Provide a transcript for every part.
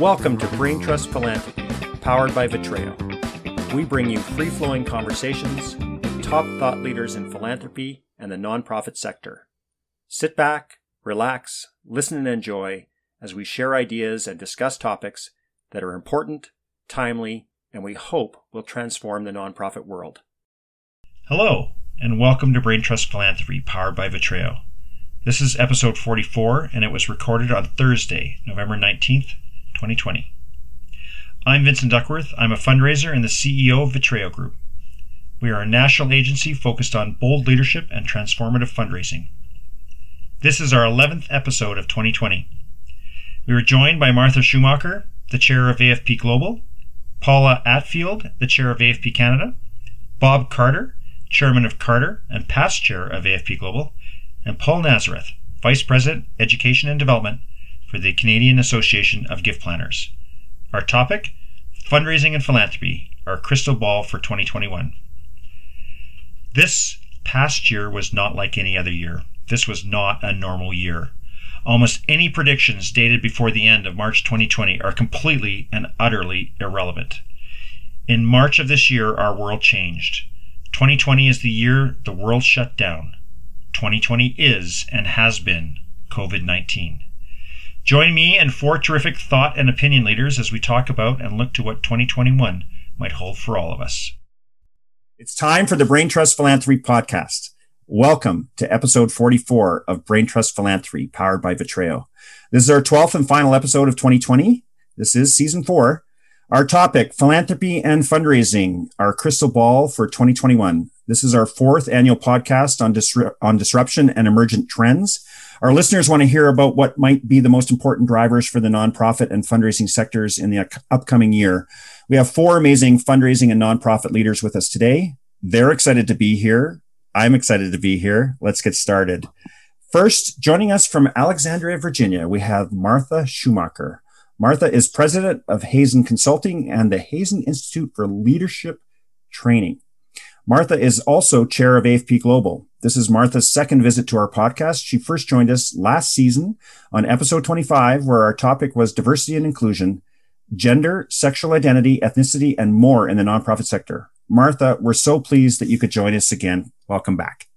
Welcome to Brain Trust Philanthropy, powered by Vitreo. We bring you free flowing conversations with top thought leaders in philanthropy and the nonprofit sector. Sit back, relax, listen, and enjoy as we share ideas and discuss topics that are important, timely, and we hope will transform the nonprofit world. Hello, and welcome to Brain Trust Philanthropy, powered by Vitreo. This is episode 44, and it was recorded on Thursday, November 19th, 2020. I'm Vincent Duckworth. I'm a fundraiser and the CEO of Vitreo Group. We are a national agency focused on bold leadership and transformative fundraising. This is our 11th episode of 2020. We were joined by Martha Schumacher, the chair of AFP Global, Paula Attfield, the chair of AFP Canada, Bob Carter, chairman of Carter and past chair of AFP Global, and Paul Nazareth, Vice President, Education and Development for the Canadian Association of Gift Planners. Our topic Fundraising and Philanthropy, our crystal ball for 2021. This past year was not like any other year. This was not a normal year. Almost any predictions dated before the end of March 2020 are completely and utterly irrelevant. In March of this year, our world changed. 2020 is the year the world shut down. 2020 is and has been COVID 19. Join me and four terrific thought and opinion leaders as we talk about and look to what 2021 might hold for all of us. It's time for the Brain Trust Philanthropy Podcast. Welcome to episode 44 of Brain Trust Philanthropy, powered by Vitreo. This is our 12th and final episode of 2020. This is season four. Our topic, philanthropy and fundraising, our crystal ball for 2021. This is our fourth annual podcast on, disru- on disruption and emergent trends. Our listeners want to hear about what might be the most important drivers for the nonprofit and fundraising sectors in the upcoming year. We have four amazing fundraising and nonprofit leaders with us today. They're excited to be here. I'm excited to be here. Let's get started. First, joining us from Alexandria, Virginia, we have Martha Schumacher. Martha is president of Hazen Consulting and the Hazen Institute for Leadership Training. Martha is also chair of AFP Global. This is Martha's second visit to our podcast. She first joined us last season on episode 25, where our topic was diversity and inclusion, gender, sexual identity, ethnicity, and more in the nonprofit sector. Martha, we're so pleased that you could join us again. Welcome back.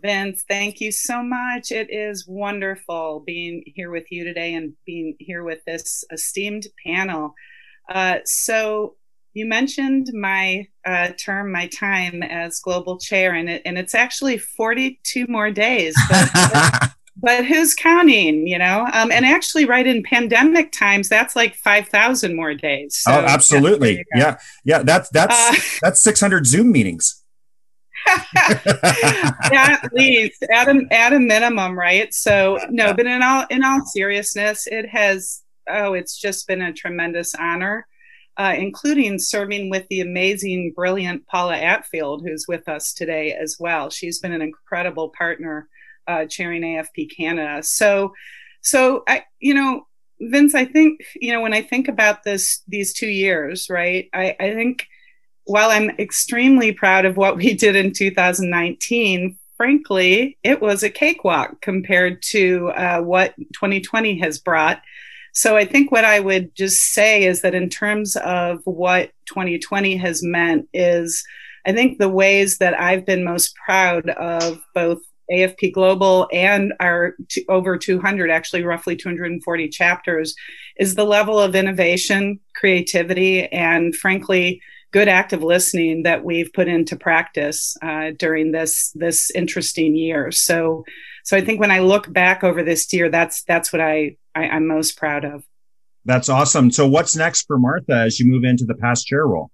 Vince, thank you so much. It is wonderful being here with you today and being here with this esteemed panel. Uh, so, you mentioned my uh, term, my time as global chair, and it, and it's actually 42 more days. But, but, who's counting? You know, um, and actually, right in pandemic times, that's like 5,000 more days. So, oh, absolutely. Yeah, yeah. That's that's uh, that's 600 Zoom meetings. at least at a, at a minimum, right? So no, but in all in all seriousness, it has. Oh, it's just been a tremendous honor uh, including serving with the amazing, brilliant Paula Attfield, who's with us today as well. She's been an incredible partner uh, chairing AFP Canada. So, so I, you know, Vince, I think you know when I think about this these two years, right? I, I think while I'm extremely proud of what we did in 2019, frankly, it was a cakewalk compared to uh, what 2020 has brought. So I think what I would just say is that in terms of what 2020 has meant is I think the ways that I've been most proud of both AFP Global and our t- over 200, actually roughly 240 chapters, is the level of innovation, creativity, and frankly, good active listening that we've put into practice uh, during this this interesting year. So, so I think when I look back over this year, that's that's what I, I I'm most proud of. That's awesome. So, what's next for Martha as you move into the past chair role?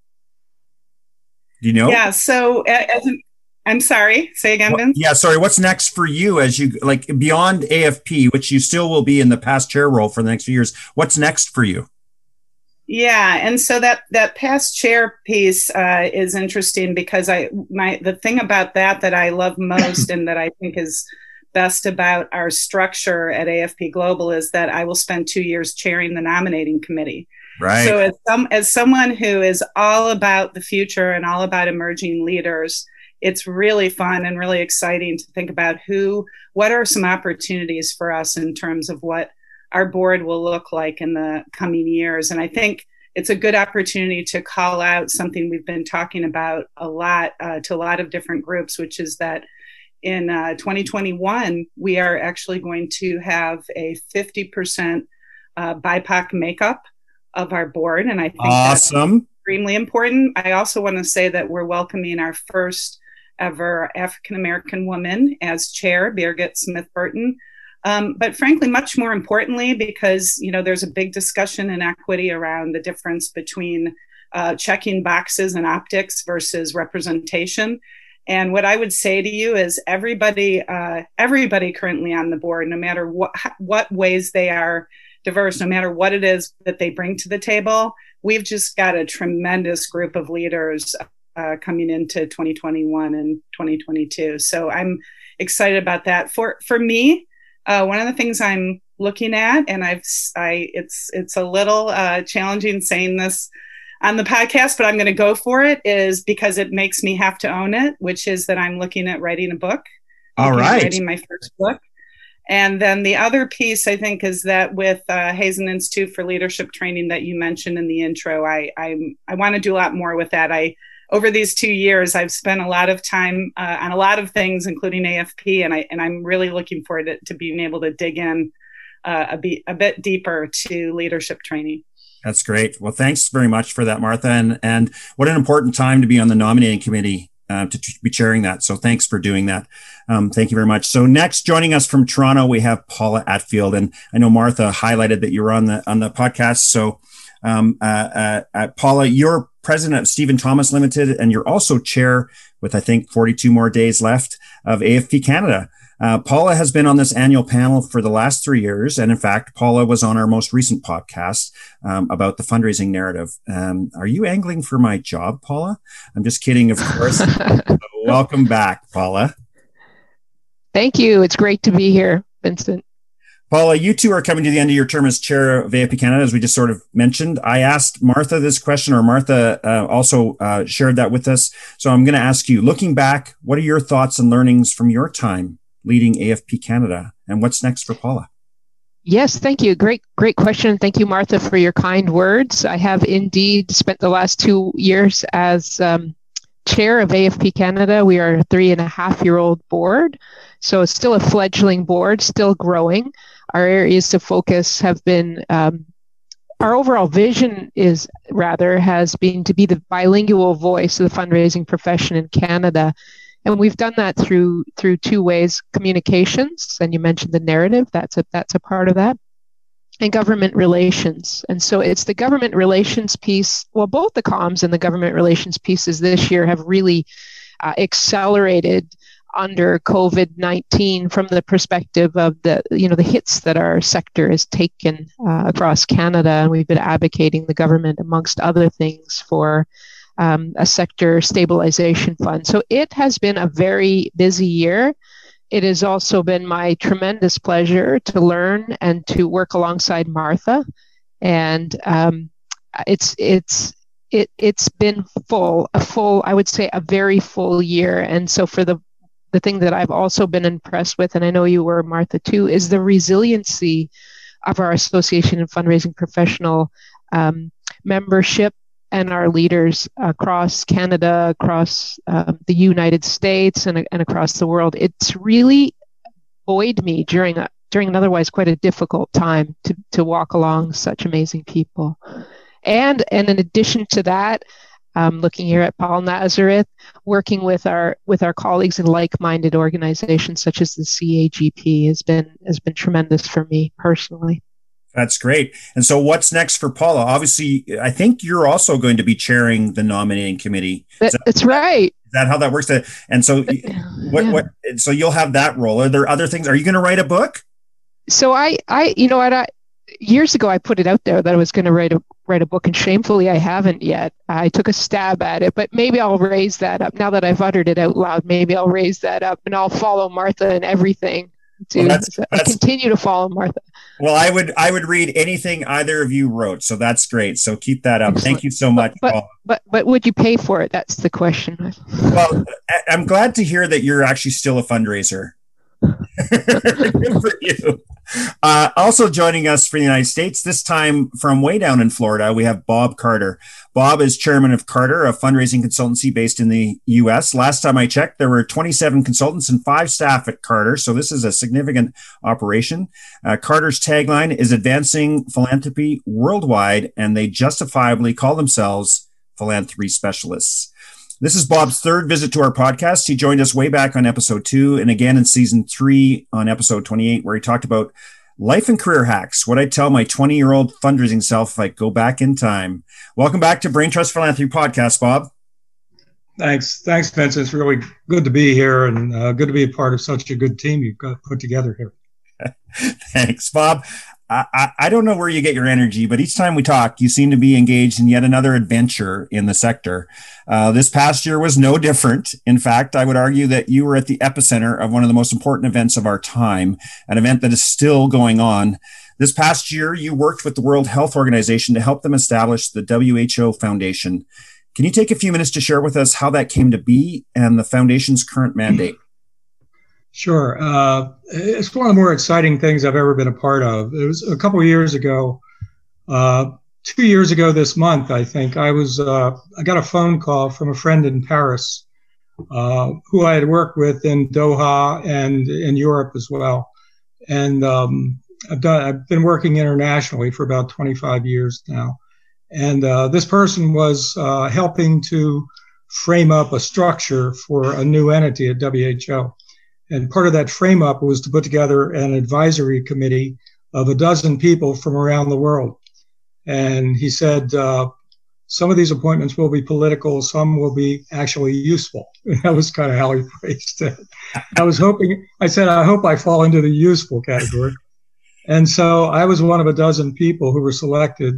Do you know? Yeah. So, as an, I'm sorry. Say again, Vince. Yeah, sorry. What's next for you as you like beyond AFP, which you still will be in the past chair role for the next few years? What's next for you? Yeah, and so that that past chair piece uh, is interesting because I my the thing about that that I love most and that I think is best about our structure at AFP Global is that I will spend two years chairing the nominating committee. Right. So as some as someone who is all about the future and all about emerging leaders, it's really fun and really exciting to think about who what are some opportunities for us in terms of what our board will look like in the coming years. And I think it's a good opportunity to call out something we've been talking about a lot uh, to a lot of different groups, which is that in uh, 2021, we are actually going to have a 50% uh, BIPOC makeup of our board. And I think awesome. that's extremely important. I also want to say that we're welcoming our first ever African American woman as chair, Birgit Smith Burton. Um, but frankly, much more importantly, because you know there's a big discussion in equity around the difference between uh, checking boxes and optics versus representation. And what I would say to you is everybody, uh, everybody currently on the board, no matter what what ways they are diverse, no matter what it is that they bring to the table, we've just got a tremendous group of leaders uh, coming into 2021 and 2022. So I'm excited about that. For for me, uh, one of the things I'm looking at, and I've I it's it's a little uh, challenging saying this on the podcast, but I'm going to go for it. Is because it makes me have to own it, which is that I'm looking at writing a book. All right, writing my first book. And then the other piece, I think, is that with uh, Hazen Institute for Leadership Training that you mentioned in the intro, I I, I want to do a lot more with that. I over these two years, I've spent a lot of time uh, on a lot of things, including AFP, and I and I'm really looking forward to, to being able to dig in uh, a bit a bit deeper to leadership training. That's great. Well, thanks very much for that, Martha, and and what an important time to be on the nominating committee uh, to, to, be chairing that. So thanks for doing that. Um, thank you very much. So next, joining us from Toronto, we have Paula Attfield, and I know Martha highlighted that you were on the on the podcast. So um, uh, uh, uh, Paula, you're president of Stephen Thomas Limited, and you're also chair with, I think, 42 more days left of AFP Canada. Uh, Paula has been on this annual panel for the last three years. And in fact, Paula was on our most recent podcast um, about the fundraising narrative. Um, are you angling for my job, Paula? I'm just kidding, of course. welcome back, Paula. Thank you. It's great to be here, Vincent. Paula, you two are coming to the end of your term as chair of AFP Canada, as we just sort of mentioned. I asked Martha this question, or Martha uh, also uh, shared that with us. So I'm going to ask you, looking back, what are your thoughts and learnings from your time leading AFP Canada, and what's next for Paula? Yes, thank you. Great, great question. Thank you, Martha, for your kind words. I have indeed spent the last two years as um, chair of AFP Canada. We are a three and a half year old board, so it's still a fledgling board, still growing our areas of focus have been um, our overall vision is rather has been to be the bilingual voice of the fundraising profession in Canada. And we've done that through through two ways: communications, and you mentioned the narrative. That's a that's a part of that, and government relations. And so it's the government relations piece. Well, both the comms and the government relations pieces this year have really uh, accelerated under COVID 19 from the perspective of the, you know, the hits that our sector has taken uh, across Canada. And we've been advocating the government, amongst other things, for um, a sector stabilization fund. So it has been a very busy year. It has also been my tremendous pleasure to learn and to work alongside Martha. And um, it's, it's, it, it's been full, a full, I would say, a very full year. And so for the the thing that I've also been impressed with, and I know you were, Martha, too, is the resiliency of our association and fundraising professional um, membership and our leaders across Canada, across uh, the United States, and, and across the world. It's really buoyed me during a, during an otherwise quite a difficult time to, to walk along such amazing people. And, and in addition to that, um, looking here at Paul Nazareth, working with our with our colleagues in like-minded organizations such as the CAGP has been has been tremendous for me personally. That's great. And so, what's next for Paula? Obviously, I think you're also going to be chairing the nominating committee. That, that, that's right. Is that how that works? And so, what, yeah. what? So you'll have that role. Are there other things? Are you going to write a book? So I, I, you know what? I years ago I put it out there that I was going to write a write a book, and shamefully I haven't yet. I took a stab at it, but maybe I'll raise that up now that I've uttered it out loud. Maybe I'll raise that up, and I'll follow Martha and everything. To, well, that's, that's, continue to follow Martha. Well, I would I would read anything either of you wrote, so that's great. So keep that up. Thank you so much. But, but but, but would you pay for it? That's the question. well, I'm glad to hear that you're actually still a fundraiser. Good for you. Uh, also joining us from the United States, this time from way down in Florida, we have Bob Carter. Bob is chairman of Carter, a fundraising consultancy based in the US. Last time I checked, there were 27 consultants and five staff at Carter, so this is a significant operation. Uh, Carter's tagline is advancing philanthropy worldwide, and they justifiably call themselves philanthropy specialists. This is Bob's third visit to our podcast. He joined us way back on episode two and again in season three on episode 28, where he talked about life and career hacks. What I tell my 20 year old fundraising self if I go back in time. Welcome back to Brain Trust Philanthropy Podcast, Bob. Thanks. Thanks, Vincent. It's really good to be here and uh, good to be a part of such a good team you've got put together here. Thanks, Bob. I, I don't know where you get your energy, but each time we talk, you seem to be engaged in yet another adventure in the sector. Uh, this past year was no different. In fact, I would argue that you were at the epicenter of one of the most important events of our time, an event that is still going on. This past year, you worked with the World Health Organization to help them establish the WHO Foundation. Can you take a few minutes to share with us how that came to be and the foundation's current mandate? Sure. Uh, it's one of the more exciting things I've ever been a part of. It was a couple years ago, uh, two years ago this month, I think. I was uh, I got a phone call from a friend in Paris, uh, who I had worked with in Doha and in Europe as well, and um, I've done I've been working internationally for about 25 years now, and uh, this person was uh, helping to frame up a structure for a new entity at WHO and part of that frame up was to put together an advisory committee of a dozen people from around the world. And he said, uh, some of these appointments will be political, some will be actually useful. That was kind of how he phrased it. I was hoping, I said, I hope I fall into the useful category. And so I was one of a dozen people who were selected.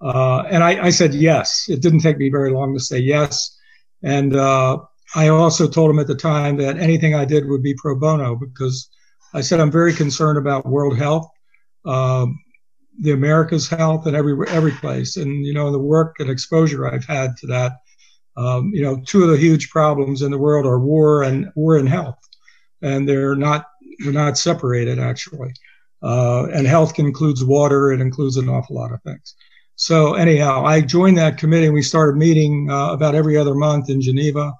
Uh, and I, I, said yes. It didn't take me very long to say yes. And uh, I also told him at the time that anything I did would be pro bono because I said I'm very concerned about world health, um, the America's health, and every every place. And you know, the work and exposure I've had to that, um, you know, two of the huge problems in the world are war and war and health, and they're not they're not separated actually. Uh, and health includes water. It includes an awful lot of things. So anyhow, I joined that committee. and We started meeting uh, about every other month in Geneva.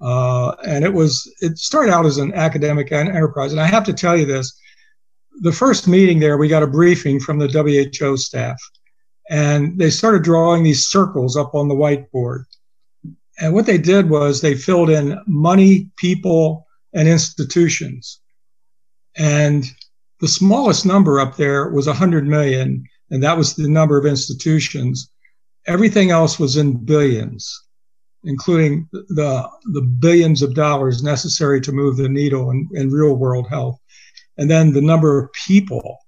Uh, and it was it started out as an academic enterprise. And I have to tell you this: the first meeting there, we got a briefing from the WHO staff, and they started drawing these circles up on the whiteboard. And what they did was they filled in money, people, and institutions. And the smallest number up there was 100 million, and that was the number of institutions. Everything else was in billions including the, the billions of dollars necessary to move the needle in, in real world health, and then the number of people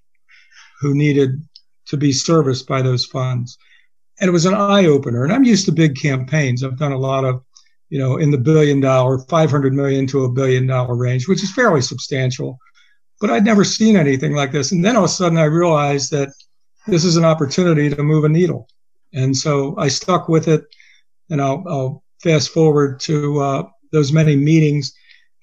who needed to be serviced by those funds. And it was an eye opener. And I'm used to big campaigns. I've done a lot of, you know, in the billion dollar, 500 million to a billion dollar range, which is fairly substantial. But I'd never seen anything like this. And then all of a sudden I realized that this is an opportunity to move a needle. And so I stuck with it and I'll, I'll fast forward to uh, those many meetings.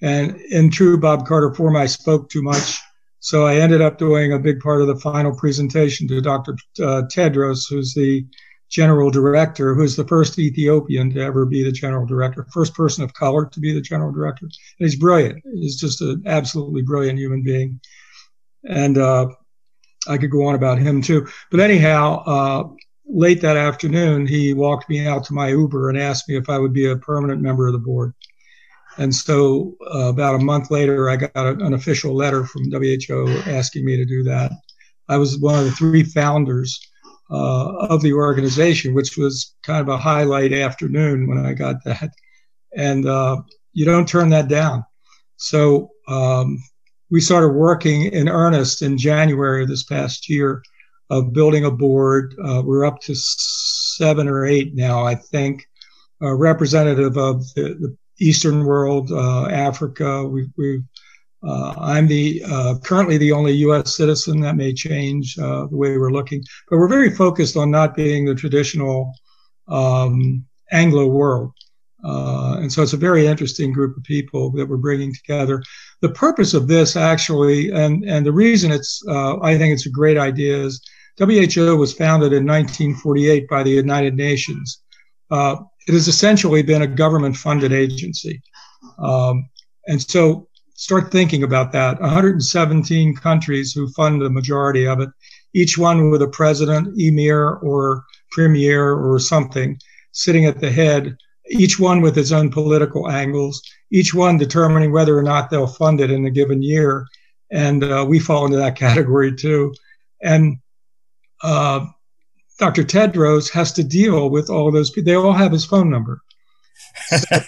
And in true Bob Carter form, I spoke too much. So I ended up doing a big part of the final presentation to Dr. Uh, Tedros, who's the general director, who's the first Ethiopian to ever be the general director, first person of color to be the general director. And he's brilliant. He's just an absolutely brilliant human being. And uh, I could go on about him too. But anyhow, uh, late that afternoon, he walked me out to my Uber and asked me if I would be a permanent member of the board. And so, uh, about a month later, I got a, an official letter from WHO asking me to do that. I was one of the three founders uh, of the organization, which was kind of a highlight afternoon when I got that. And uh, you don't turn that down. So, um, we started working in earnest in January of this past year of building a board. Uh, we're up to seven or eight now, I think, uh, representative of the, the Eastern world, uh, Africa. We, we uh, I'm the uh, currently the only U.S. citizen. That may change uh, the way we're looking, but we're very focused on not being the traditional um, Anglo world. and so it's a very interesting group of people that we're bringing together. the purpose of this actually, and, and the reason it's, I think it's a great idea is WHO was founded in 1948 by the United Nations. Uh, it has essentially been a government funded agency. Um, and so start thinking about that. 117 countries who fund the majority of it, each one with a president, emir, or premier, or something sitting at the head, each one with its own political angles, each one determining whether or not they'll fund it in a given year. And uh, we fall into that category too. And uh, Dr. Tedros has to deal with all those people. They all have his phone number. So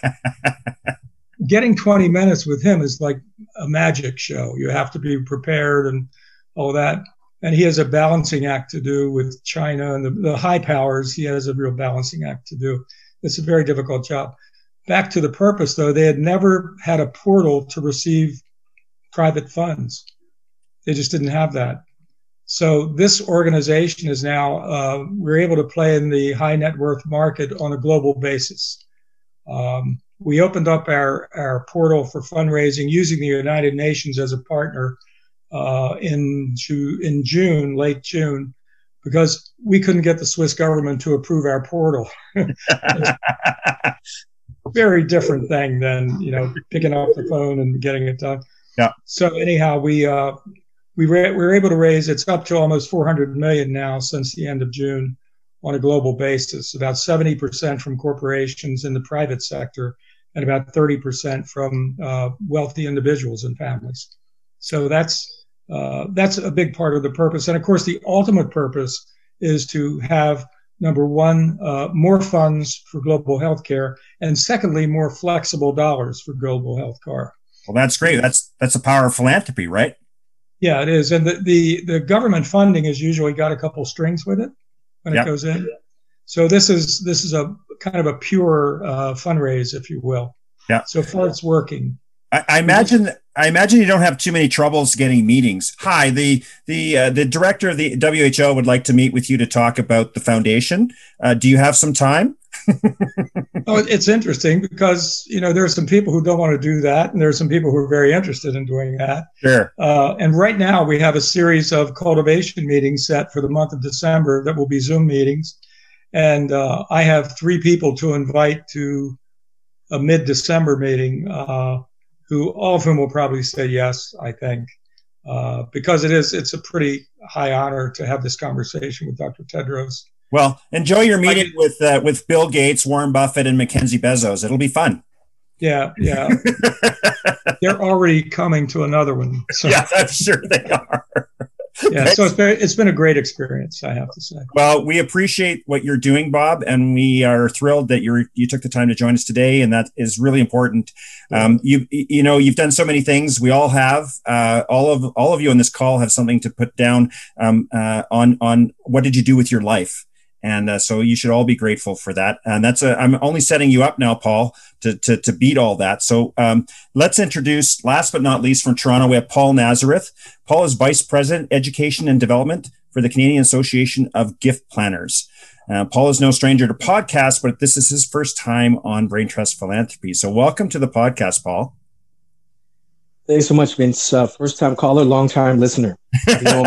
getting 20 minutes with him is like a magic show. You have to be prepared and all that. And he has a balancing act to do with China and the, the high powers. He has a real balancing act to do. It's a very difficult job. Back to the purpose, though, they had never had a portal to receive private funds. They just didn't have that. So this organization is now uh, we're able to play in the high net worth market on a global basis. Um, we opened up our, our portal for fundraising using the United Nations as a partner uh, in in June, late June, because we couldn't get the Swiss government to approve our portal. Very different thing than you know picking up the phone and getting it done. Yeah. So anyhow, we uh, we, ra- we were able to raise it's up to almost 400 million now since the end of June on a global basis. About 70% from corporations in the private sector, and about 30% from uh, wealthy individuals and families. So that's uh, that's a big part of the purpose. And of course, the ultimate purpose is to have number one, uh, more funds for global healthcare, and secondly, more flexible dollars for global healthcare. Well, that's great. That's that's the power of philanthropy, right? Yeah, it is. And the, the, the government funding has usually got a couple strings with it when yep. it goes in. So this is this is a kind of a pure uh, fundraise, if you will. Yeah. So far, it's working. I, I, imagine. I imagine you don't have too many troubles getting meetings. Hi, the the uh, the director of the WHO would like to meet with you to talk about the foundation. Uh, do you have some time? Oh, it's interesting because you know there are some people who don't want to do that, and there are some people who are very interested in doing that. Sure. Uh, and right now we have a series of cultivation meetings set for the month of December that will be Zoom meetings, and uh, I have three people to invite to a mid-December meeting, uh, who all of whom will probably say yes. I think. Uh, because it is, it's a pretty high honor to have this conversation with Dr. Tedros. Well, enjoy your meeting with uh, with Bill Gates, Warren Buffett, and Mackenzie Bezos. It'll be fun. Yeah, yeah. They're already coming to another one. So. Yeah, I'm sure they are. yeah, so it's been it's been a great experience, I have to say. Well, we appreciate what you're doing, Bob, and we are thrilled that you you took the time to join us today, and that is really important. Um, you you know you've done so many things. We all have. Uh, all of all of you on this call have something to put down um, uh, on on what did you do with your life and uh, so you should all be grateful for that. And that's a, I'm only setting you up now, Paul, to, to, to beat all that. So um, let's introduce, last but not least, from Toronto, we have Paul Nazareth. Paul is Vice President, Education and Development for the Canadian Association of Gift Planners. Uh, Paul is no stranger to podcasts, but this is his first time on Brain Trust Philanthropy. So welcome to the podcast, Paul. Thanks so much, Vince. Uh, first time caller, long time listener. You know,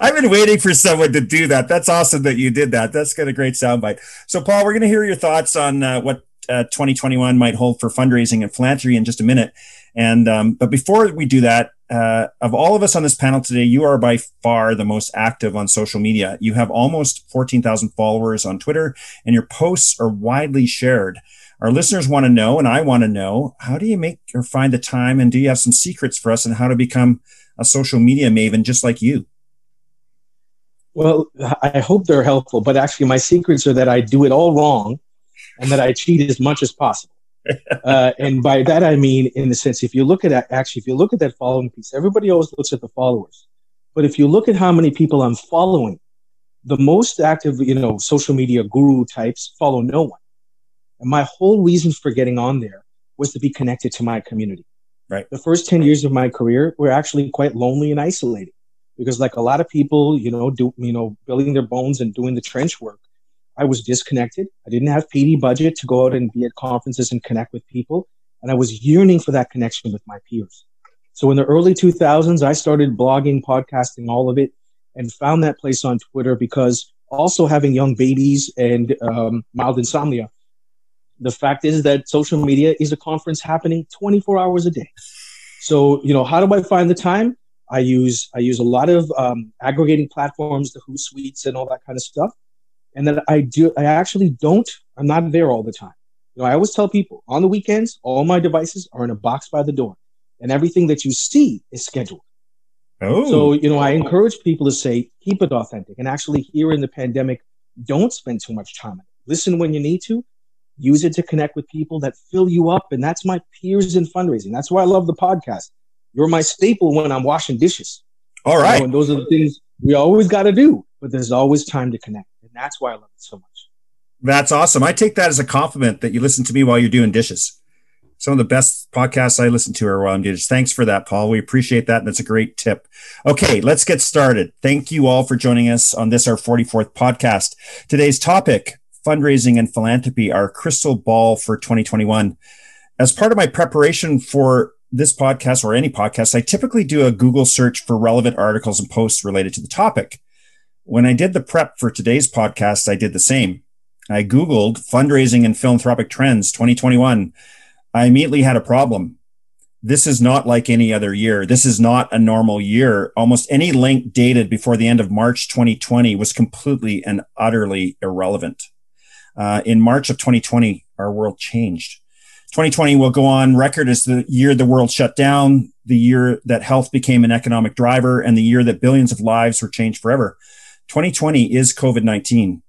I've been waiting for someone to do that. That's awesome that you did that. That's got a great soundbite. So, Paul, we're going to hear your thoughts on uh, what uh, 2021 might hold for fundraising and philanthropy in just a minute. And um, but before we do that, uh, of all of us on this panel today, you are by far the most active on social media. You have almost 14,000 followers on Twitter, and your posts are widely shared. Our listeners want to know, and I want to know, how do you make or find the time, and do you have some secrets for us on how to become a social media maven just like you? Well, I hope they're helpful, but actually, my secrets are that I do it all wrong and that I cheat as much as possible. uh, and by that, I mean, in the sense, if you look at that, actually, if you look at that following piece, everybody always looks at the followers. But if you look at how many people I'm following, the most active, you know, social media guru types follow no one. And my whole reason for getting on there was to be connected to my community. Right. The first 10 years of my career were actually quite lonely and isolated because like a lot of people, you know, do, you know, building their bones and doing the trench work, I was disconnected. I didn't have PD budget to go out and be at conferences and connect with people. and I was yearning for that connection with my peers. So in the early 2000s, I started blogging, podcasting, all of it, and found that place on Twitter because also having young babies and um, mild insomnia, the fact is that social media is a conference happening 24 hours a day. So, you know, how do I find the time? I use I use a lot of um, aggregating platforms, the Hootsuites and all that kind of stuff. And then I do I actually don't I'm not there all the time. You know, I always tell people on the weekends, all my devices are in a box by the door, and everything that you see is scheduled. Oh. So, you know, I encourage people to say, keep it authentic. And actually, here in the pandemic, don't spend too much time. Listen when you need to. Use it to connect with people that fill you up. And that's my peers in fundraising. That's why I love the podcast. You're my staple when I'm washing dishes. All right. You know, and those are the things we always got to do, but there's always time to connect. And that's why I love it so much. That's awesome. I take that as a compliment that you listen to me while you're doing dishes. Some of the best podcasts I listen to are while I'm doing dishes. Thanks for that, Paul. We appreciate that. And that's a great tip. Okay, let's get started. Thank you all for joining us on this, our 44th podcast. Today's topic, fundraising and philanthropy, our crystal ball for 2021. As part of my preparation for this podcast or any podcast, I typically do a Google search for relevant articles and posts related to the topic. When I did the prep for today's podcast, I did the same. I Googled fundraising and philanthropic trends 2021. I immediately had a problem. This is not like any other year. This is not a normal year. Almost any link dated before the end of March 2020 was completely and utterly irrelevant. Uh, in March of 2020, our world changed. 2020 will go on record as the year the world shut down, the year that health became an economic driver, and the year that billions of lives were changed forever. 2020 is COVID 19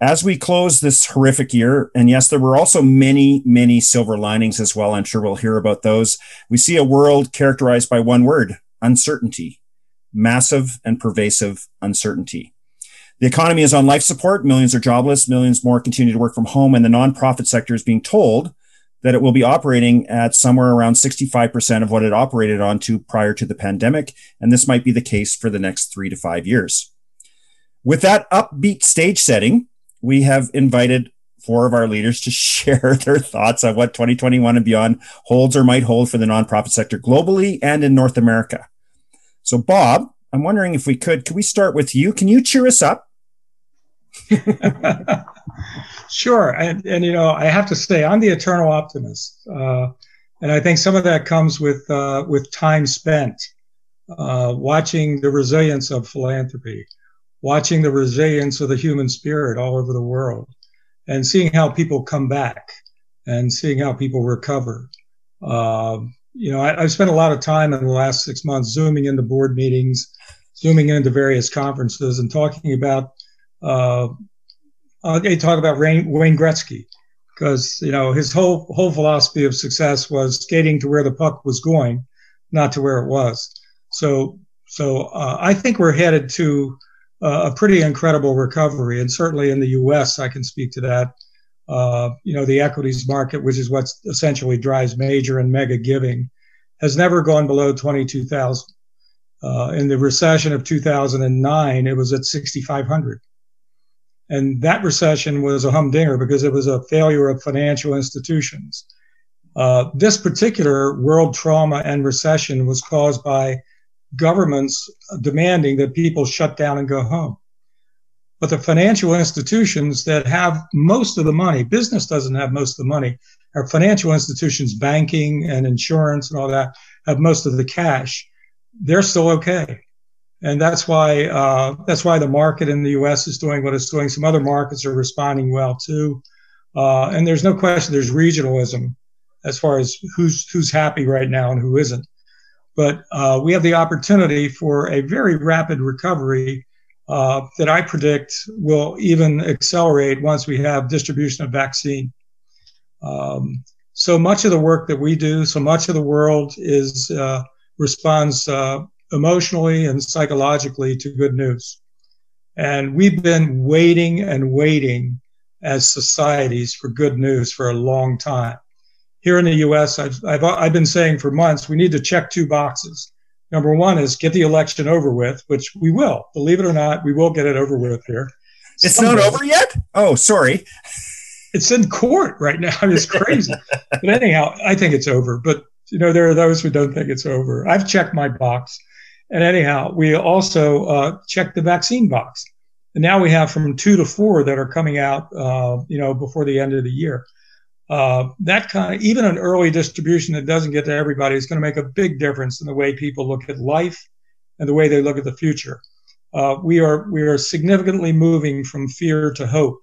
as we close this horrific year, and yes, there were also many, many silver linings as well. I'm sure we'll hear about those. We see a world characterized by one word, uncertainty, massive and pervasive uncertainty. The economy is on life support. Millions are jobless. Millions more continue to work from home. And the nonprofit sector is being told that it will be operating at somewhere around 65% of what it operated on to prior to the pandemic. And this might be the case for the next three to five years. With that upbeat stage setting, we have invited four of our leaders to share their thoughts on what 2021 and beyond holds or might hold for the nonprofit sector globally and in North America. So, Bob, I'm wondering if we could, could we start with you? Can you cheer us up? sure. And, and, you know, I have to say, I'm the eternal optimist. Uh, and I think some of that comes with, uh, with time spent uh, watching the resilience of philanthropy watching the resilience of the human spirit all over the world and seeing how people come back and seeing how people recover. Uh, you know, I, have spent a lot of time in the last six months zooming into board meetings, zooming into various conferences, and talking about. Uh, I talk about Wayne, Wayne Gretzky because you know his whole whole philosophy of success was skating to where the puck was going, not to where it was. So so uh, I think we're headed to uh, a pretty incredible recovery. And certainly in the U.S., I can speak to that. Uh, you know, the equities market, which is what essentially drives major and mega giving, has never gone below 22,000. Uh, in the recession of 2009, it was at 6,500. And that recession was a humdinger because it was a failure of financial institutions. Uh, this particular world trauma and recession was caused by governments demanding that people shut down and go home. But the financial institutions that have most of the money, business doesn't have most of the money. Our financial institutions, banking and insurance and all that, have most of the cash. They're still okay, and that's why uh, that's why the market in the U.S. is doing what it's doing. Some other markets are responding well too, uh, and there's no question there's regionalism as far as who's who's happy right now and who isn't. But uh, we have the opportunity for a very rapid recovery uh, that I predict will even accelerate once we have distribution of vaccine. Um, so much of the work that we do, so much of the world is uh, responds uh, emotionally and psychologically to good news. And we've been waiting and waiting as societies for good news for a long time here in the U.S., I've, I've, I've been saying for months, we need to check two boxes. Number one is get the election over with, which we will. Believe it or not, we will get it over with here. It's Someday. not over yet? Oh, sorry. it's in court right now. It's crazy. but anyhow, I think it's over. But you know, there are those who don't think it's over. I've checked my box, and anyhow, we also uh, checked the vaccine box, and now we have from two to four that are coming out. Uh, you know, before the end of the year. Uh, that kind of even an early distribution that doesn't get to everybody is going to make a big difference in the way people look at life and the way they look at the future. Uh, we are we are significantly moving from fear to hope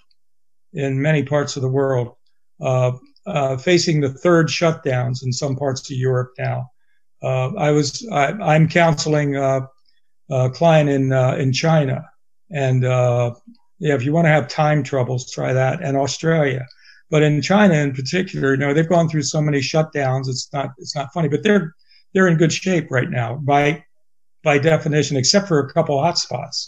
in many parts of the world, uh, uh, facing the third shutdowns in some parts of Europe now. Uh, I was I, am counseling a client in uh, in China, and yeah, if you want to have time troubles, try that. And Australia, but in China in particular, you know, they've gone through so many shutdowns. It's not it's not funny, but they're they're in good shape right now by by definition, except for a couple hotspots.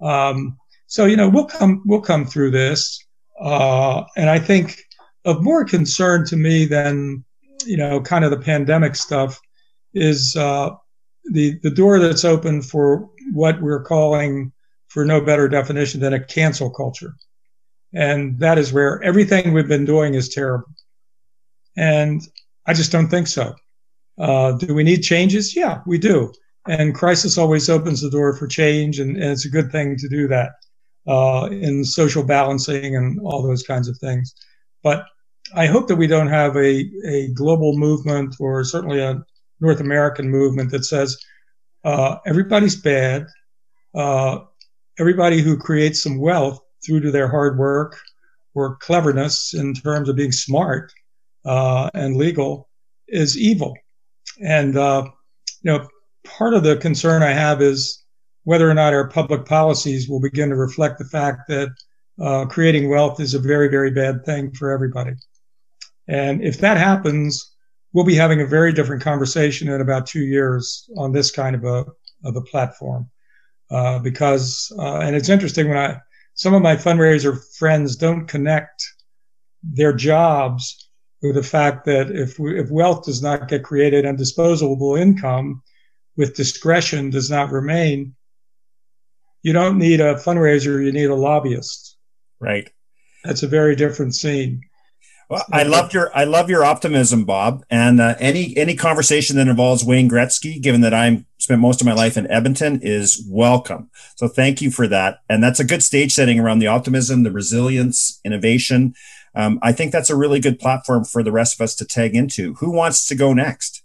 Um, so you know, we'll come we'll come through this. Uh, and I think of more concern to me than you know, kind of the pandemic stuff is uh, the the door that's open for what we're calling, for no better definition than a cancel culture, and that is where everything we've been doing is terrible. And I just don't think so. Uh, do we need changes? Yeah, we do. And crisis always opens the door for change, and, and it's a good thing to do that uh, in social balancing and all those kinds of things. But I hope that we don't have a, a global movement or certainly a North American movement that says uh, everybody's bad. Uh, everybody who creates some wealth through to their hard work or cleverness in terms of being smart uh, and legal is evil. And, uh, you know, part of the concern I have is whether or not our public policies will begin to reflect the fact that uh, creating wealth is a very, very bad thing for everybody. And if that happens, we'll be having a very different conversation in about two years on this kind of a of a platform. Uh, because uh, and it's interesting when I some of my fundraiser friends don't connect their jobs with the fact that if we, if wealth does not get created and disposable income with discretion does not remain, you don't need a fundraiser, you need a lobbyist. Right. That's a very different scene. Well, I love your I love your optimism, Bob. And uh, any any conversation that involves Wayne Gretzky, given that I'm spent most of my life in Edmonton, is welcome. So thank you for that. And that's a good stage setting around the optimism, the resilience, innovation. Um, I think that's a really good platform for the rest of us to tag into. Who wants to go next?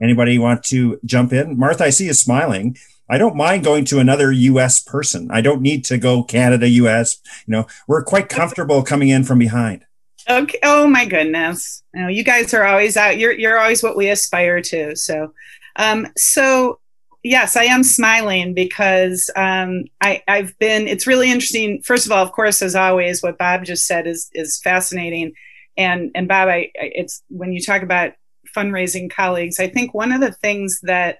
Anybody want to jump in? Martha, I see you smiling. I don't mind going to another US person. I don't need to go Canada, US. You know, we're quite comfortable coming in from behind. Okay. Oh my goodness. You, you guys are always out. You're you're always what we aspire to. So um so yes, I am smiling because um I, I've been it's really interesting. First of all, of course, as always, what Bob just said is is fascinating. And and Bob, I it's when you talk about fundraising colleagues, I think one of the things that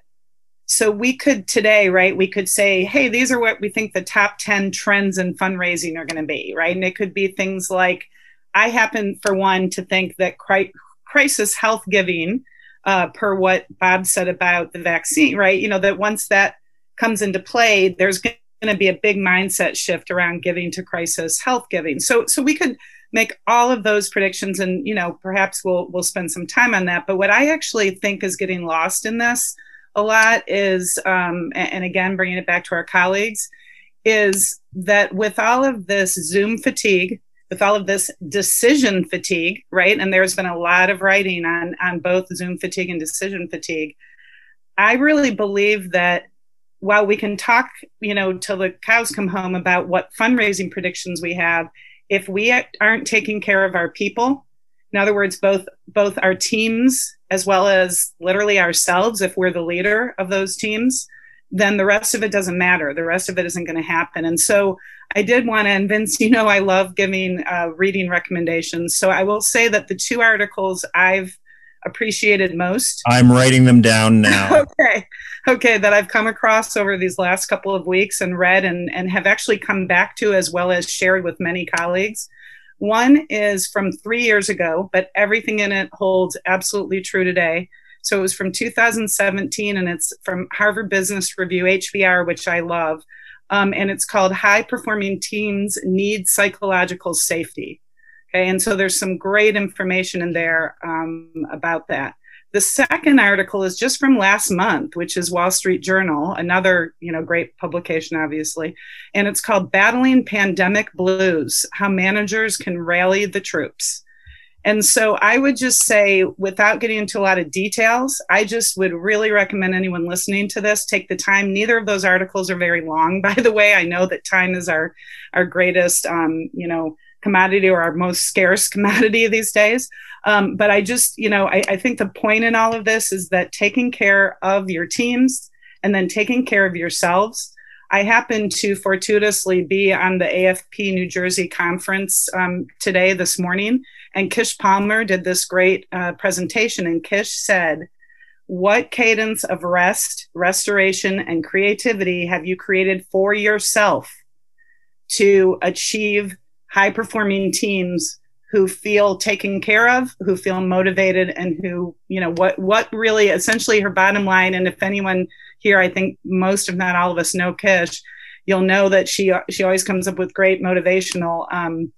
so we could today, right? We could say, hey, these are what we think the top 10 trends in fundraising are going to be, right? And it could be things like, I happen, for one, to think that cri- crisis health giving, uh, per what Bob said about the vaccine, right? You know, that once that comes into play, there's going to be a big mindset shift around giving to crisis health giving. So, so we could make all of those predictions and you know perhaps we'll we'll spend some time on that but what i actually think is getting lost in this a lot is um, and again bringing it back to our colleagues is that with all of this zoom fatigue with all of this decision fatigue right? And there's been a lot of writing on on both zoom fatigue and decision fatigue. I really believe that while we can talk you know till the cows come home about what fundraising predictions we have if we aren't taking care of our people in other words both both our teams as well as literally ourselves if we're the leader of those teams then the rest of it doesn't matter. The rest of it isn't going to happen. And so i did want to and vince you know i love giving uh, reading recommendations. So i will say that the two articles i've appreciated most i'm writing them down now. Okay. Okay that i've come across over these last couple of weeks and read and, and have actually come back to as well as shared with many colleagues. One is from three years ago, but everything in it holds absolutely true today. So it was from 2017, and it's from Harvard Business Review, HBR, which I love. Um, and it's called High Performing Teams Need Psychological Safety. Okay, and so there's some great information in there um, about that. The second article is just from last month, which is Wall Street Journal, another you know great publication, obviously, and it's called "Battling Pandemic Blues: How Managers Can Rally the Troops." And so I would just say, without getting into a lot of details, I just would really recommend anyone listening to this take the time. Neither of those articles are very long, by the way. I know that time is our our greatest, um, you know, commodity or our most scarce commodity these days. Um, but I just, you know, I, I think the point in all of this is that taking care of your teams and then taking care of yourselves. I happened to fortuitously be on the AFP New Jersey conference um, today, this morning, and Kish Palmer did this great uh, presentation. And Kish said, What cadence of rest, restoration, and creativity have you created for yourself to achieve high performing teams who feel taken care of, who feel motivated, and who, you know, what what really essentially her bottom line. And if anyone here, I think most, if not all of us, know Kish, you'll know that she she always comes up with great motivational um,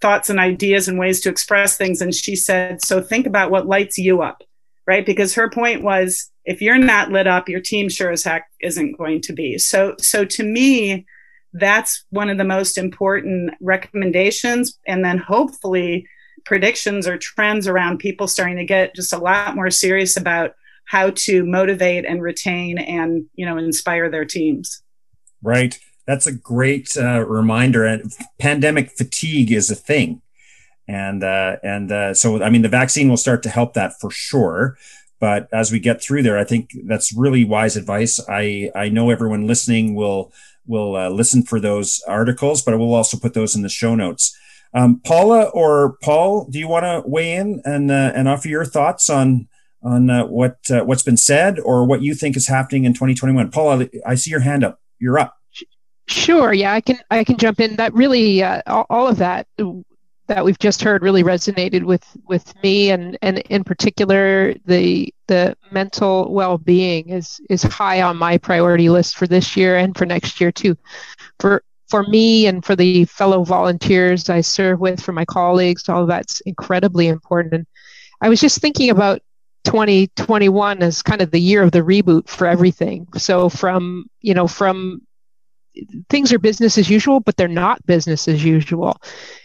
thoughts and ideas and ways to express things. And she said, so think about what lights you up, right? Because her point was, if you're not lit up, your team sure as heck isn't going to be. So so to me that's one of the most important recommendations. And then hopefully predictions or trends around people starting to get just a lot more serious about how to motivate and retain and you know inspire their teams. Right. That's a great uh, reminder. And pandemic fatigue is a thing. And uh, and uh, so i mean the vaccine will start to help that for sure. But as we get through there i think that's really wise advice. I i know everyone listening will will uh, listen for those articles, but i will also put those in the show notes. Um, Paula or Paul, do you want to weigh in and uh, and offer your thoughts on on uh, what uh, what's been said or what you think is happening in 2021? Paula, I see your hand up. You're up. Sure. Yeah, I can I can jump in. That really uh, all, of that that we've just heard really resonated with with me and and in particular the the mental well-being is is high on my priority list for this year and for next year too for for me and for the fellow volunteers I serve with for my colleagues all of that's incredibly important and I was just thinking about 2021 as kind of the year of the reboot for everything so from you know from things are business as usual, but they're not business as usual.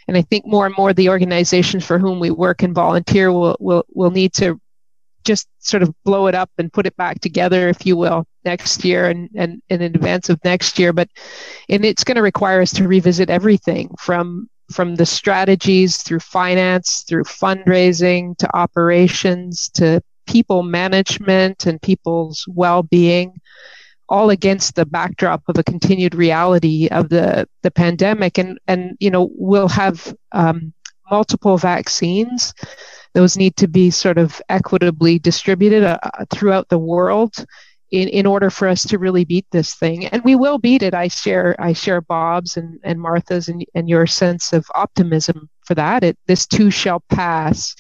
And I think more and more the organizations for whom we work and volunteer will will will need to just sort of blow it up and put it back together, if you will, next year and, and, and in advance of next year. But and it's going to require us to revisit everything from from the strategies through finance, through fundraising, to operations, to people management and people's well-being all against the backdrop of a continued reality of the, the pandemic. And, and, you know, we'll have um, multiple vaccines. Those need to be sort of equitably distributed uh, throughout the world in, in order for us to really beat this thing. And we will beat it. I share I share Bob's and, and Martha's and, and your sense of optimism for that. It this too shall pass,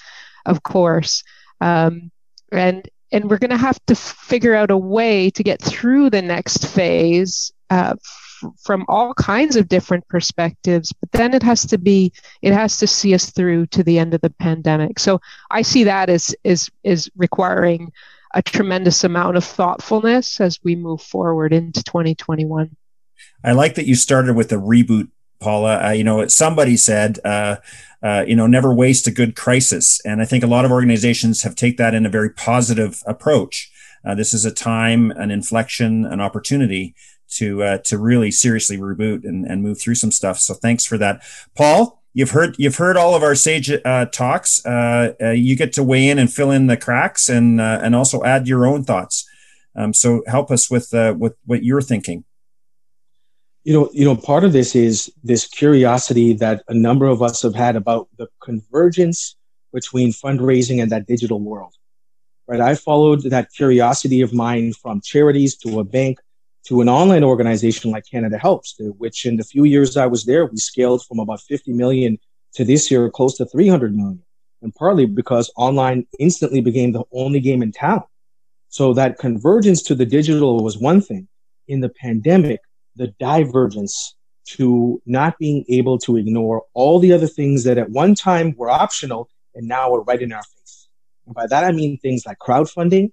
of course. Um, and and we're going to have to figure out a way to get through the next phase uh, f- from all kinds of different perspectives but then it has to be it has to see us through to the end of the pandemic. So i see that as is is requiring a tremendous amount of thoughtfulness as we move forward into 2021 i like that you started with a reboot Paula. Uh, you know, somebody said, uh, uh, you know, never waste a good crisis. And I think a lot of organizations have take that in a very positive approach. Uh, this is a time, an inflection, an opportunity to uh, to really seriously reboot and, and move through some stuff. So thanks for that, Paul. You've heard you've heard all of our sage uh, talks. you get to weigh in and fill in the cracks and and also add your own thoughts. Um, so help us with with what you're thinking you know you know part of this is this curiosity that a number of us have had about the convergence between fundraising and that digital world right? I followed that curiosity of mine from charities to a bank to an online organization like canada helps which in the few years i was there we scaled from about 50 million to this year close to 300 million. And partly because online instantly became the only game in town. So that convergence to the digital was one thing. In the pandemic the divergence to not being able to ignore all the other things that at one time were optional and now are right in our face. And by that, I mean things like crowdfunding.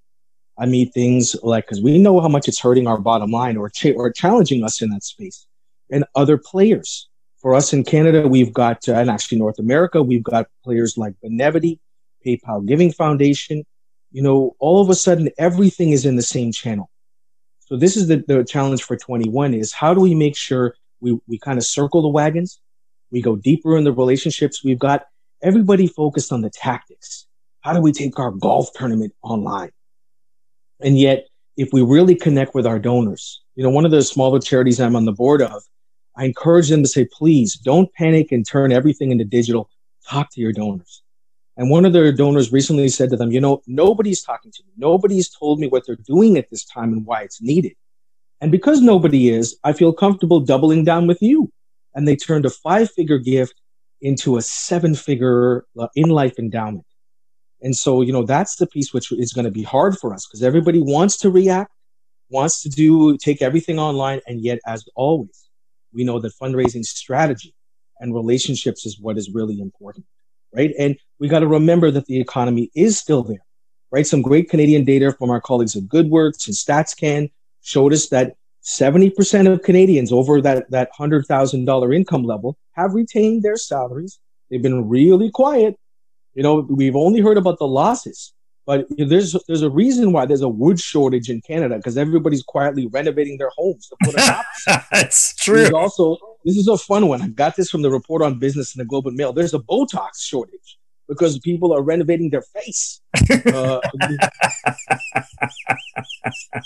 I mean things like, because we know how much it's hurting our bottom line or, cha- or challenging us in that space and other players. For us in Canada, we've got, uh, and actually North America, we've got players like Benevity, PayPal Giving Foundation. You know, all of a sudden, everything is in the same channel. So this is the, the challenge for 21 is how do we make sure we, we kind of circle the wagons? We go deeper in the relationships. We've got everybody focused on the tactics. How do we take our golf tournament online? And yet, if we really connect with our donors, you know, one of the smaller charities I'm on the board of, I encourage them to say, please don't panic and turn everything into digital. Talk to your donors. And one of their donors recently said to them, you know, nobody's talking to me. Nobody's told me what they're doing at this time and why it's needed. And because nobody is, I feel comfortable doubling down with you. And they turned a five figure gift into a seven figure uh, in life endowment. And so, you know, that's the piece which is going to be hard for us because everybody wants to react, wants to do, take everything online. And yet, as always, we know that fundraising strategy and relationships is what is really important, right? And we got to remember that the economy is still there, right? Some great Canadian data from our colleagues at GoodWorks and StatsCan showed us that 70% of Canadians over that, that $100,000 income level have retained their salaries. They've been really quiet. You know, we've only heard about the losses, but there's there's a reason why there's a wood shortage in Canada because everybody's quietly renovating their homes to put up. That's true. There's also, this is a fun one. I got this from the report on business in the Globe and Mail. There's a Botox shortage because people are renovating their face. Uh,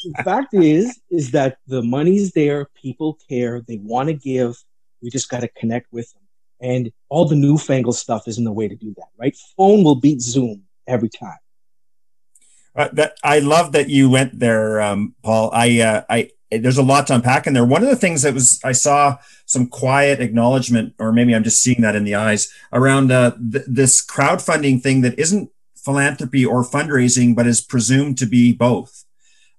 the fact is, is that the money's there. People care. They want to give. We just got to connect with them. And all the newfangled stuff isn't the way to do that, right? Phone will beat Zoom every time. Uh, that I love that you went there, um, Paul. I, uh, I, there's a lot to unpack in there. One of the things that was I saw some quiet acknowledgement, or maybe I'm just seeing that in the eyes around uh, th- this crowdfunding thing that isn't philanthropy or fundraising, but is presumed to be both.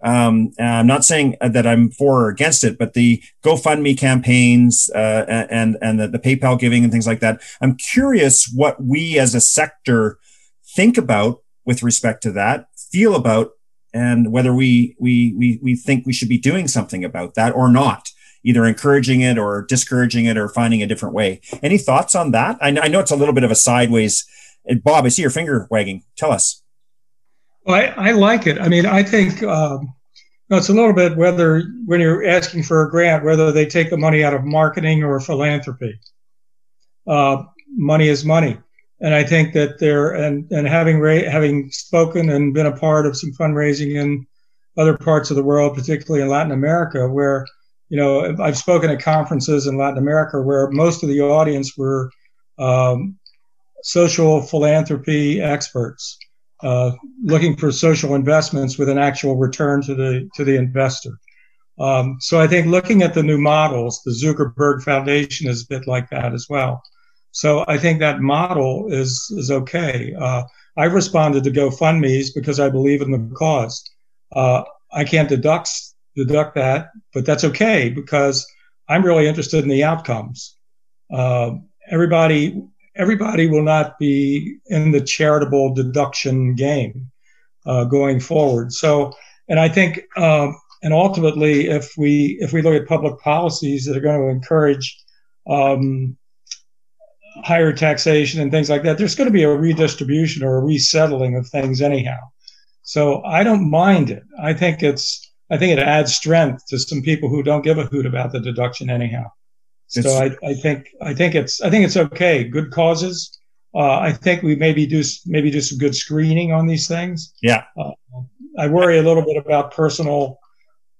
Um, I'm not saying that I'm for or against it, but the GoFundMe campaigns uh, and and the, the PayPal giving and things like that. I'm curious what we as a sector think about with respect to that, feel about, and whether we we we we think we should be doing something about that or not. Either encouraging it or discouraging it or finding a different way. Any thoughts on that? I, I know it's a little bit of a sideways. Bob, I see your finger wagging. Tell us. Well, I, I like it. I mean, I think um, it's a little bit whether when you're asking for a grant, whether they take the money out of marketing or philanthropy. Uh, money is money, and I think that they're and and having ra- having spoken and been a part of some fundraising in other parts of the world, particularly in Latin America, where you know I've spoken at conferences in Latin America where most of the audience were um, social philanthropy experts uh, looking for social investments with an actual return to the to the investor. Um, so I think looking at the new models, the Zuckerberg Foundation is a bit like that as well. So I think that model is is okay. Uh, I responded to GoFundmes because I believe in the cause. Uh, I can't deduct deduct that, but that's okay because I'm really interested in the outcomes. Uh, everybody everybody will not be in the charitable deduction game uh, going forward. So, and I think, um, and ultimately, if we if we look at public policies that are going to encourage um, higher taxation and things like that, there's going to be a redistribution or a resettling of things anyhow. So I don't mind it. I think it's I think it adds strength to some people who don't give a hoot about the deduction anyhow. So I, I, think I think it's I think it's okay. Good causes. Uh, I think we maybe do maybe do some good screening on these things. Yeah. Uh, I worry a little bit about personal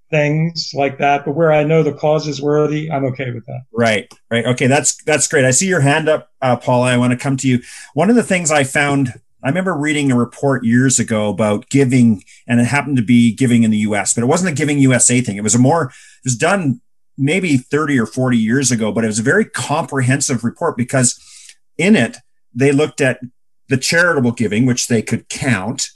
things like that, but where I know the cause is worthy, I'm okay with that. Right. Right. Okay. That's that's great. I see your hand up, uh, Paula. I want to come to you. One of the things I found. I remember reading a report years ago about giving, and it happened to be giving in the U.S., but it wasn't a Giving USA thing. It was a more. It was done maybe 30 or 40 years ago, but it was a very comprehensive report because in it, they looked at the charitable giving, which they could count.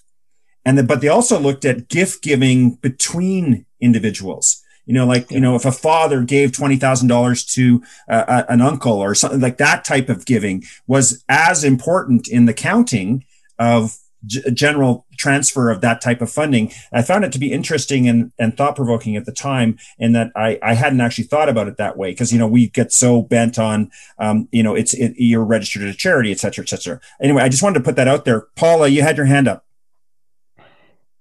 And the, but they also looked at gift giving between individuals. You know, like, you know, if a father gave $20,000 to uh, an uncle or something like that type of giving was as important in the counting of g- general transfer of that type of funding. I found it to be interesting and, and thought provoking at the time in that I, I hadn't actually thought about it that way. Cause, you know, we get so bent on, um, you know, it's, it, you're registered as a charity, et cetera, et cetera. Anyway, I just wanted to put that out there. Paula, you had your hand up.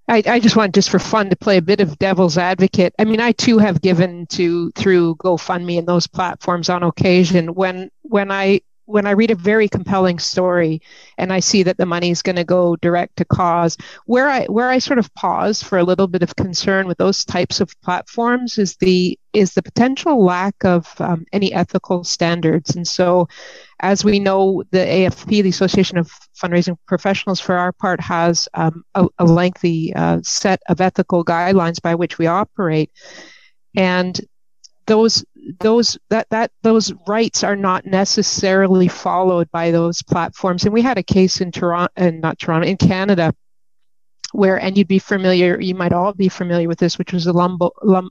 I, I just want just for fun to play a bit of devil's advocate. I mean, I too have given to through GoFundMe and those platforms on occasion. When when I when I read a very compelling story and I see that the money is going to go direct to cause, where I where I sort of pause for a little bit of concern with those types of platforms is the is the potential lack of um, any ethical standards. And so, as we know, the AFP, the Association of Fundraising Professionals, for our part, has um, a, a, lengthy uh, set of ethical guidelines by which we operate. And those those that that those rights are not necessarily followed by those platforms. And we had a case in Toronto, and not Toronto, in Canada, where and you'd be familiar, you might all be familiar with this, which was the Lumbo, Lum,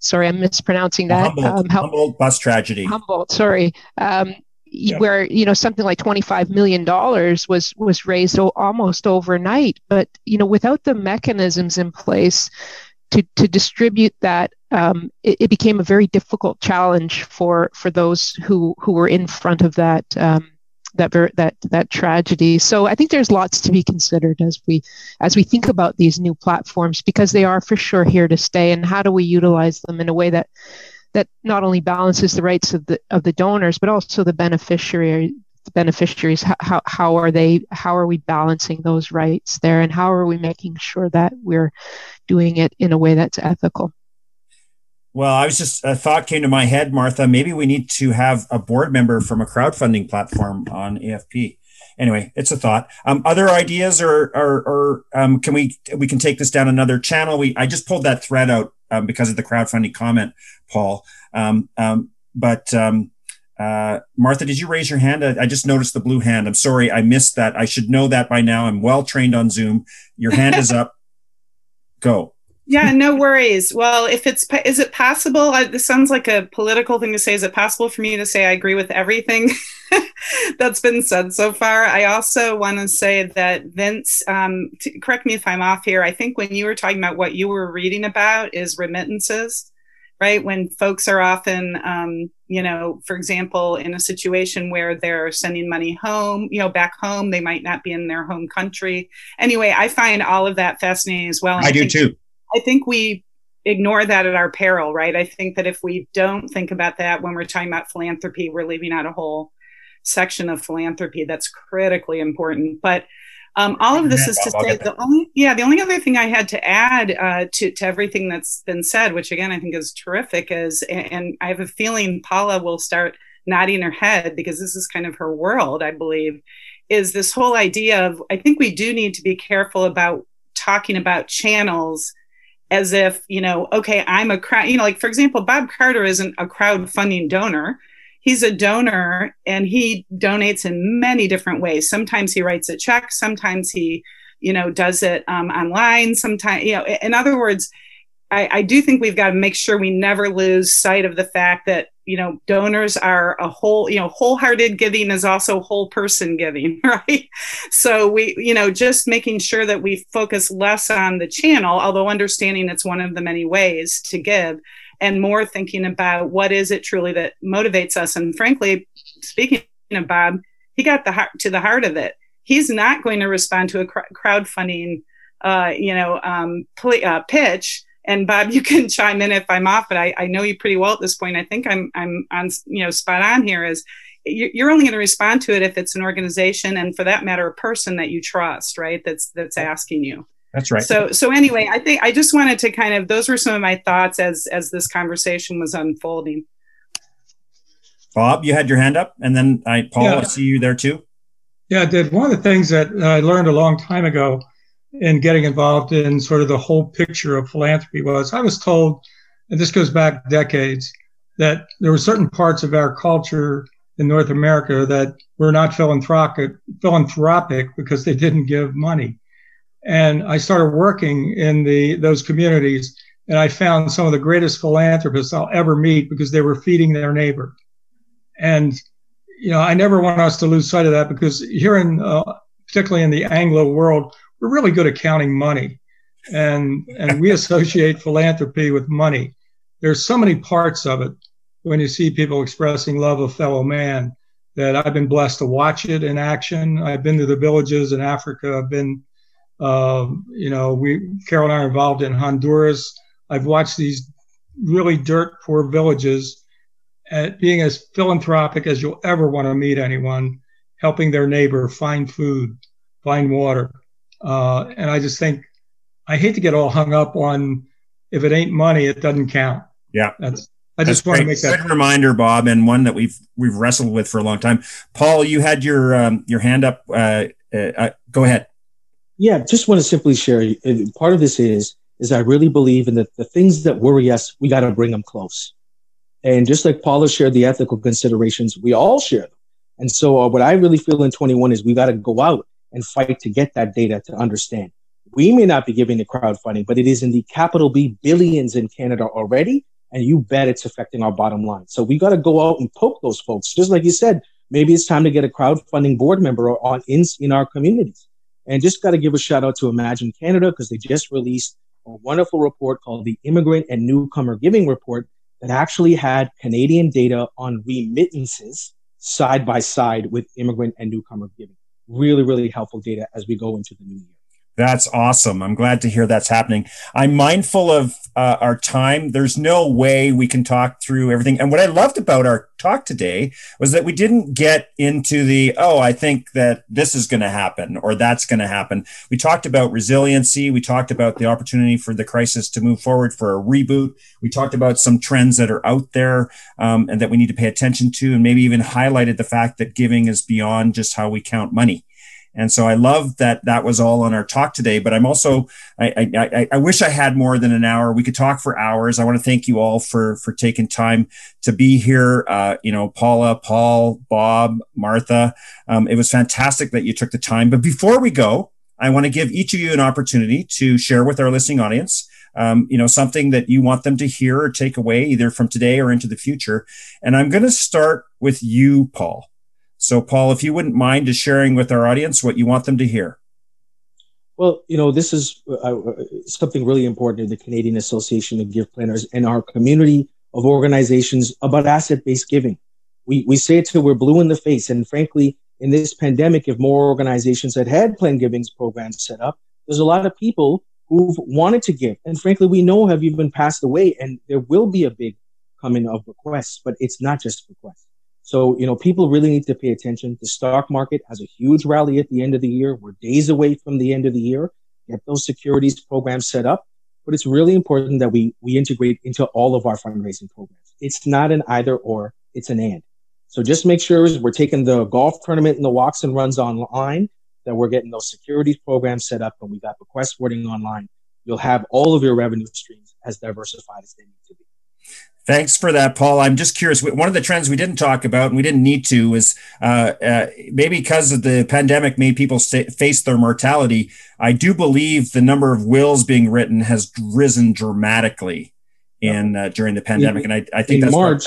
sorry, I'm mispronouncing that. Humboldt, um, Humboldt bus tragedy. Humboldt, sorry. Um, yeah. where you know something like 25 million dollars was was raised almost overnight but you know without the mechanisms in place to, to distribute that, um, it, it, became a very difficult challenge for, for those who, who were in front of that, um, that, ver- that, that tragedy. So I think there's lots to be considered as we, as we think about these new platforms, because they are for sure here to stay. And how do we utilize them in a way that, that not only balances the rights of the, of the donors, but also the beneficiary, beneficiaries how, how are they how are we balancing those rights there and how are we making sure that we're doing it in a way that's ethical? Well i was just a thought came to my head martha maybe we need to have a board member from a crowdfunding platform on afp anyway it's a thought. Um, other ideas or or, or um, can we we can take this down another channel? We i just pulled that thread out um, because of the crowdfunding comment paul. Um, um, but um, uh, Martha, did you raise your hand? I, I, just noticed the blue hand. I'm sorry, I missed that. I should know that by now. I'm well trained on Zoom. Your hand is up. Go. Yeah, no worries. Well, if it's is it possible? I, this sounds like a political thing to say. Is it possible for me to say I agree with everything that's been said so far? I also want to say that Vince, um, t- correct me if I'm off here. I think when you were talking about what you were reading about is remittances right? When folks are often, um, you know, for example, in a situation where they're sending money home, you know, back home, they might not be in their home country. Anyway, I find all of that fascinating as well. I, I do think, too. I think we ignore that at our peril, right? I think that if we don't think about that when we're talking about philanthropy, we're leaving out a whole section of philanthropy that's critically important. But um, all of this is to say the only yeah the only other thing I had to add uh, to to everything that's been said, which again I think is terrific, is and I have a feeling Paula will start nodding her head because this is kind of her world, I believe, is this whole idea of I think we do need to be careful about talking about channels as if you know okay I'm a crowd you know like for example Bob Carter isn't a crowdfunding donor he's a donor and he donates in many different ways. Sometimes he writes a check, sometimes he, you know, does it um, online. Sometimes, you know, in other words, I, I do think we've got to make sure we never lose sight of the fact that you know donors are a whole you know wholehearted giving is also whole person giving right so we you know just making sure that we focus less on the channel although understanding it's one of the many ways to give and more thinking about what is it truly that motivates us. And frankly, speaking of Bob, he got the heart to the heart of it. He's not going to respond to a cr- crowdfunding, uh, you know, um, pl- uh, pitch. And Bob, you can chime in if I'm off, but I, I know you pretty well at this point. I think I'm I'm on you know spot on here. Is you're only going to respond to it if it's an organization and for that matter a person that you trust right that's that's asking you that's right. So so anyway, I think I just wanted to kind of those were some of my thoughts as as this conversation was unfolding. Bob, you had your hand up, and then I Paul, yeah. I see you there too. Yeah, I did. One of the things that I learned a long time ago in getting involved in sort of the whole picture of philanthropy was I was told, and this goes back decades, that there were certain parts of our culture in North America that were not philanthropic, philanthropic because they didn't give money and I started working in the those communities. and I found some of the greatest philanthropists I'll ever meet because they were feeding their neighbor. And you know, I never want us to lose sight of that because here in, uh, particularly in the Anglo world, we're really good at counting money, and and we associate philanthropy with money. There's so many parts of it when you see people expressing love of fellow man that I've been blessed to watch it in action. I've been to the villages in Africa. I've been, you know, we Carol and I are involved in Honduras. I've watched these really dirt poor villages at being as philanthropic as you'll ever want to meet anyone, helping their neighbor find food, find water. Uh, and I just think I hate to get all hung up on if it ain't money, it doesn't count. Yeah. That's I just want to make that good reminder, Bob, and one that we've we've wrestled with for a long time. Paul, you had your um, your hand up. Uh, uh, uh go ahead. Yeah, just want to simply share. Part of this is is I really believe in the, the things that worry us. We got to bring them close. And just like Paula shared the ethical considerations, we all share them. And so, uh, what I really feel in 21 is we got to go out and fight to get that data to understand. We may not be giving the crowdfunding, but it is in the capital B billions in Canada already and you bet it's affecting our bottom line. So we got to go out and poke those folks. Just like you said, maybe it's time to get a crowdfunding board member on in, in our communities. And just got to give a shout out to Imagine Canada because they just released a wonderful report called the Immigrant and Newcomer Giving Report that actually had Canadian data on remittances side by side with immigrant and newcomer giving. Really, really helpful data as we go into the new year. That's awesome. I'm glad to hear that's happening. I'm mindful of uh, our time. There's no way we can talk through everything. And what I loved about our talk today was that we didn't get into the, oh, I think that this is going to happen or that's going to happen. We talked about resiliency. We talked about the opportunity for the crisis to move forward for a reboot. We talked about some trends that are out there um, and that we need to pay attention to, and maybe even highlighted the fact that giving is beyond just how we count money. And so I love that that was all on our talk today. But I'm also I, I, I wish I had more than an hour. We could talk for hours. I want to thank you all for for taking time to be here. Uh, you know, Paula, Paul, Bob, Martha. Um, it was fantastic that you took the time. But before we go, I want to give each of you an opportunity to share with our listening audience. Um, you know, something that you want them to hear or take away either from today or into the future. And I'm going to start with you, Paul. So, Paul, if you wouldn't mind just sharing with our audience what you want them to hear. Well, you know, this is uh, something really important in the Canadian Association of Gift Planners and our community of organizations about asset based giving. We, we say it till we're blue in the face. And frankly, in this pandemic, if more organizations had had planned givings programs set up, there's a lot of people who've wanted to give. And frankly, we know have even passed away, and there will be a big coming of requests, but it's not just requests. So, you know, people really need to pay attention. The stock market has a huge rally at the end of the year. We're days away from the end of the year. Get those securities programs set up. But it's really important that we, we integrate into all of our fundraising programs. It's not an either or, it's an and. So just make sure we're taking the golf tournament and the walks and runs online, that we're getting those securities programs set up and we got request wording online. You'll have all of your revenue streams as diversified as they need to be. Thanks for that, Paul. I'm just curious. One of the trends we didn't talk about and we didn't need to is uh, uh, maybe because of the pandemic made people face their mortality. I do believe the number of wills being written has risen dramatically in uh, during the pandemic, and I, I think in that's March.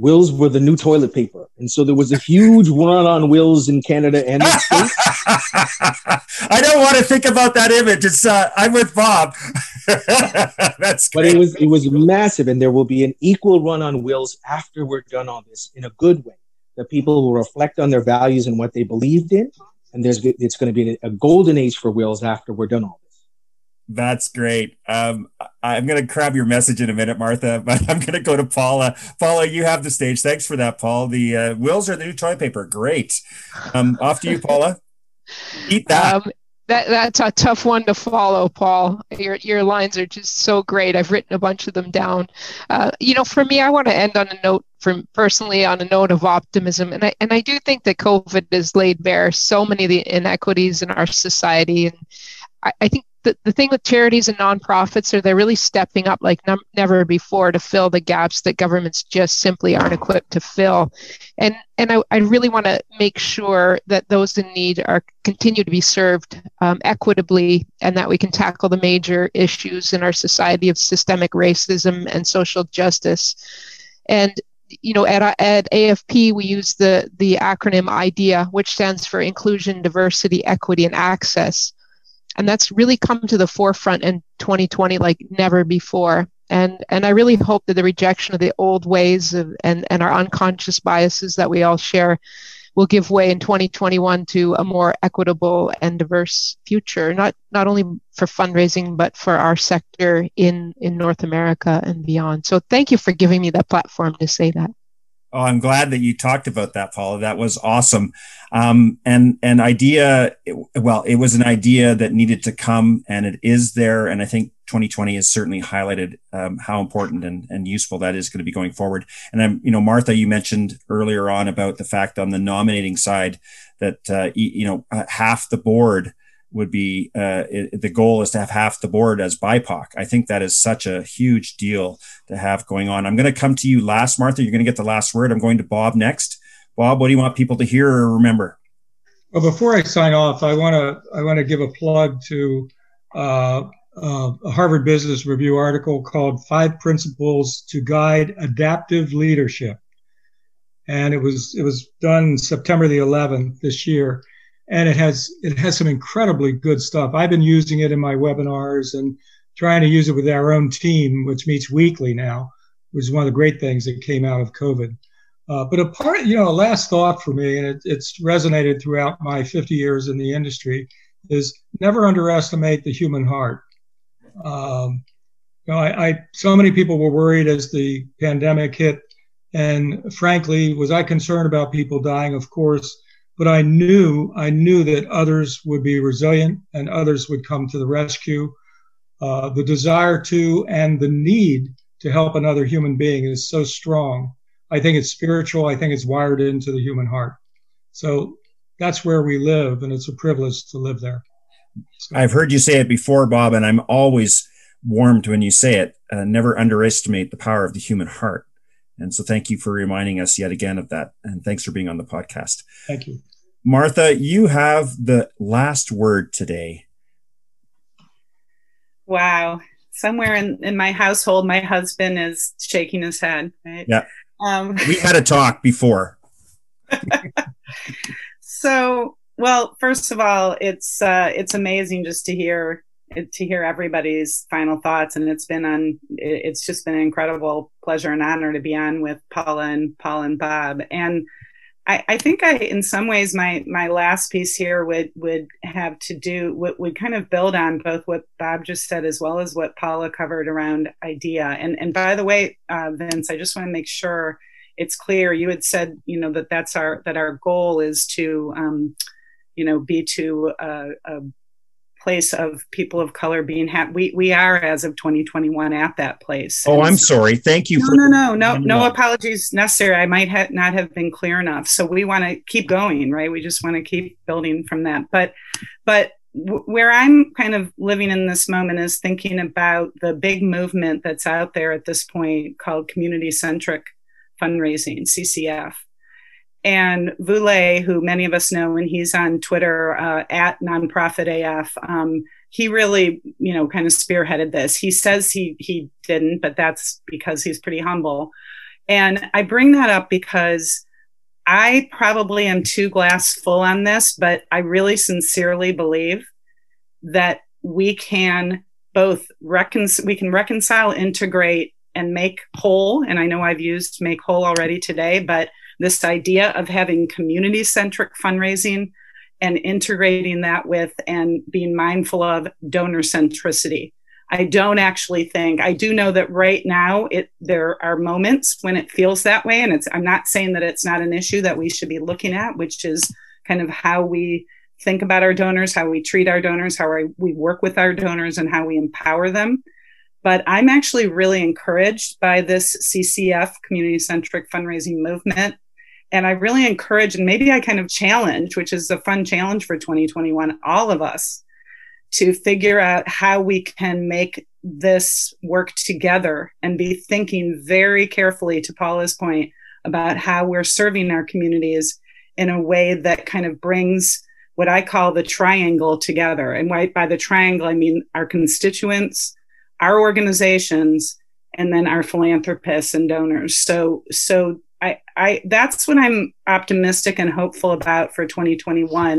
Wills were the new toilet paper. And so there was a huge run on wills in Canada and the States. I don't want to think about that image. It's uh, I'm with Bob. That's great. But it was it was massive, and there will be an equal run on wills after we're done all this in a good way. That people will reflect on their values and what they believed in, and there's it's going to be a golden age for wills after we're done all this. That's great. Um, I'm going to grab your message in a minute, Martha, but I'm going to go to Paula. Paula, you have the stage. Thanks for that, Paul. The uh, wills are the new toilet paper. Great. Um, off to you, Paula. Eat that. Um, that that's a tough one to follow, Paul. Your your lines are just so great. I've written a bunch of them down. Uh, you know, for me, I want to end on a note from personally on a note of optimism, and I and I do think that COVID has laid bare so many of the inequities in our society, and I, I think the, the thing with charities and nonprofits are they're really stepping up like num- never before to fill the gaps that governments just simply aren't equipped to fill. And and i, I really want to make sure that those in need are continue to be served um, equitably and that we can tackle the major issues in our society of systemic racism and social justice. And you know at, at afp we use the the acronym idea which stands for inclusion diversity equity and access and that's really come to the forefront in 2020 like never before. And and i really hope that the rejection of the old ways of, and and our unconscious biases that we all share will give way in 2021 to a more equitable and diverse future not not only for fundraising but for our sector in in north america and beyond. So thank you for giving me that platform to say that Oh, I'm glad that you talked about that, Paula. That was awesome. Um, and an idea, well, it was an idea that needed to come, and it is there. And I think 2020 has certainly highlighted um, how important and, and useful that is going to be going forward. And I'm, you know, Martha, you mentioned earlier on about the fact on the nominating side that uh, you know half the board would be uh, it, the goal is to have half the board as BIPOC. I think that is such a huge deal to have going on. I'm going to come to you last, Martha. You're going to get the last word. I'm going to Bob next. Bob, what do you want people to hear or remember? Well, before I sign off, I want to I want to give a plug to uh, uh, a Harvard Business Review article called Five Principles to Guide Adaptive Leadership, and it was it was done September the 11th this year and it has it has some incredibly good stuff. I've been using it in my webinars and trying to use it with our own team, which meets weekly now, which is one of the great things that came out of COVID. Uh, but a part, you know, a last thought for me, and it, it's resonated throughout my 50 years in the industry, is never underestimate the human heart. Um, you know, I, I so many people were worried as the pandemic hit, and frankly, was I concerned about people dying? Of course but I knew I knew that others would be resilient and others would come to the rescue. Uh, the desire to and the need to help another human being is so strong. I think it's spiritual. I think it's wired into the human heart. So that's where we live, and it's a privilege to live there. So. I've heard you say it before, Bob, and I'm always warmed when you say it. Uh, never underestimate the power of the human heart. And so thank you for reminding us yet again of that. And thanks for being on the podcast. Thank you. Martha, you have the last word today. Wow. Somewhere in, in my household, my husband is shaking his head. Right? Yeah. Um, we had a talk before. so, well, first of all, it's uh, it's amazing just to hear to hear everybody's final thoughts, and it's been on. It's just been an incredible pleasure and honor to be on with Paula and Paul and Bob, and I, I, think I, in some ways, my my last piece here would would have to do would, would kind of build on both what Bob just said as well as what Paula covered around idea. And and by the way, uh, Vince, I just want to make sure it's clear. You had said, you know, that that's our that our goal is to, um, you know, be to a, a place of people of color being happy. We we are as of 2021 at that place. Oh, I'm sorry. Thank you. No, for- no, no, no, no apologies necessary. I might ha- not have been clear enough. So we want to keep going, right? We just want to keep building from that. But, but w- where I'm kind of living in this moment is thinking about the big movement that's out there at this point called community centric fundraising, CCF and Vu Le, who many of us know, and he's on Twitter uh, at nonprofit AF, um, he really, you know, kind of spearheaded this. He says he he didn't, but that's because he's pretty humble. And I bring that up because I probably am too glass full on this, but I really sincerely believe that we can both reconcile, we can reconcile, integrate, and make whole. And I know I've used make whole already today, but this idea of having community centric fundraising and integrating that with and being mindful of donor centricity. I don't actually think I do know that right now it there are moments when it feels that way and it's I'm not saying that it's not an issue that we should be looking at which is kind of how we think about our donors, how we treat our donors, how we work with our donors and how we empower them. But I'm actually really encouraged by this CCF community centric fundraising movement and I really encourage, and maybe I kind of challenge, which is a fun challenge for 2021, all of us to figure out how we can make this work together and be thinking very carefully, to Paula's point, about how we're serving our communities in a way that kind of brings what I call the triangle together. And by the triangle, I mean our constituents, our organizations, and then our philanthropists and donors. So, so I, I, that's what I'm optimistic and hopeful about for 2021.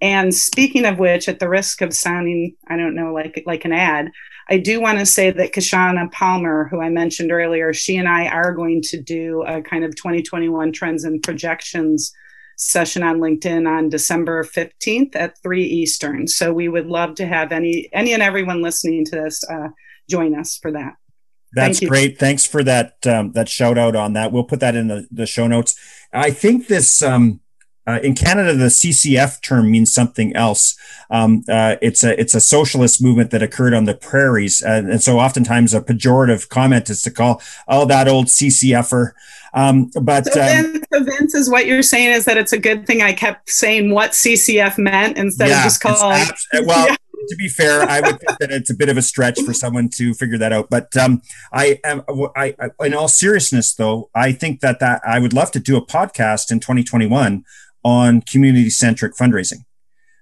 And speaking of which, at the risk of sounding, I don't know, like like an ad, I do want to say that Kishshana Palmer, who I mentioned earlier, she and I are going to do a kind of 2021 trends and projections session on LinkedIn on December 15th at 3 Eastern. So we would love to have any any and everyone listening to this uh, join us for that. That's Thank great. Thanks for that um, that shout out on that. We'll put that in the, the show notes. I think this um, uh, in Canada, the CCF term means something else. Um, uh, it's a it's a socialist movement that occurred on the prairies, and, and, so oftentimes a pejorative comment is to call oh that old CCFer. Um, but so, um, so Vince is what you're saying is that it's a good thing I kept saying what CCF meant instead yeah, of just calling. Abs- well, yeah. To be fair, I would think that it's a bit of a stretch for someone to figure that out. But um, I am, I, I, in all seriousness, though, I think that that I would love to do a podcast in 2021 on community centric fundraising.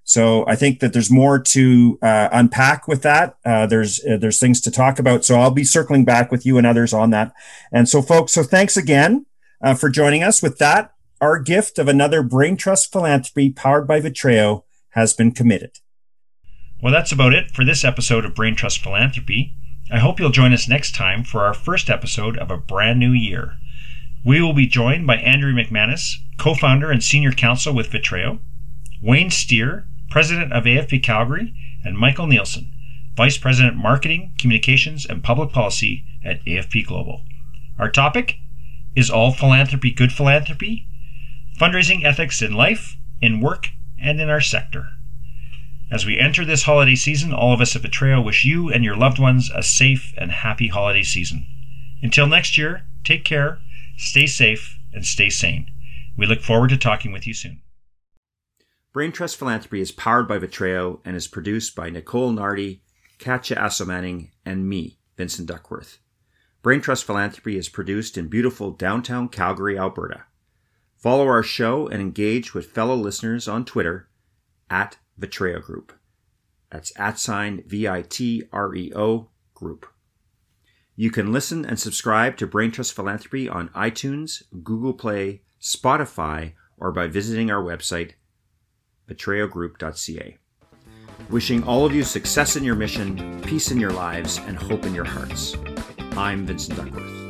So I think that there's more to uh, unpack with that. Uh, there's uh, there's things to talk about. So I'll be circling back with you and others on that. And so, folks, so thanks again uh, for joining us. With that, our gift of another Brain Trust philanthropy powered by Vitreo has been committed. Well, that's about it for this episode of Brain Trust Philanthropy. I hope you'll join us next time for our first episode of a brand new year. We will be joined by Andrew McManus, co founder and senior counsel with Vitreo, Wayne Steer, president of AFP Calgary, and Michael Nilsen, vice president marketing, communications, and public policy at AFP Global. Our topic is all philanthropy good philanthropy? Fundraising ethics in life, in work, and in our sector. As we enter this holiday season, all of us at Vitreo wish you and your loved ones a safe and happy holiday season. Until next year, take care Stay safe and stay sane. We look forward to talking with you soon. Brain Trust Philanthropy is powered by Vitreo and is produced by Nicole Nardi, Katja Asselmanning, and me, Vincent Duckworth. Brain Trust Philanthropy is produced in beautiful downtown Calgary, Alberta. Follow our show and engage with fellow listeners on Twitter at Vitreo Group. That's at sign V I T R E O Group. You can listen and subscribe to Brain Trust Philanthropy on iTunes, Google Play, Spotify, or by visiting our website, vitreogroup.ca. Wishing all of you success in your mission, peace in your lives, and hope in your hearts. I'm Vincent Duckworth.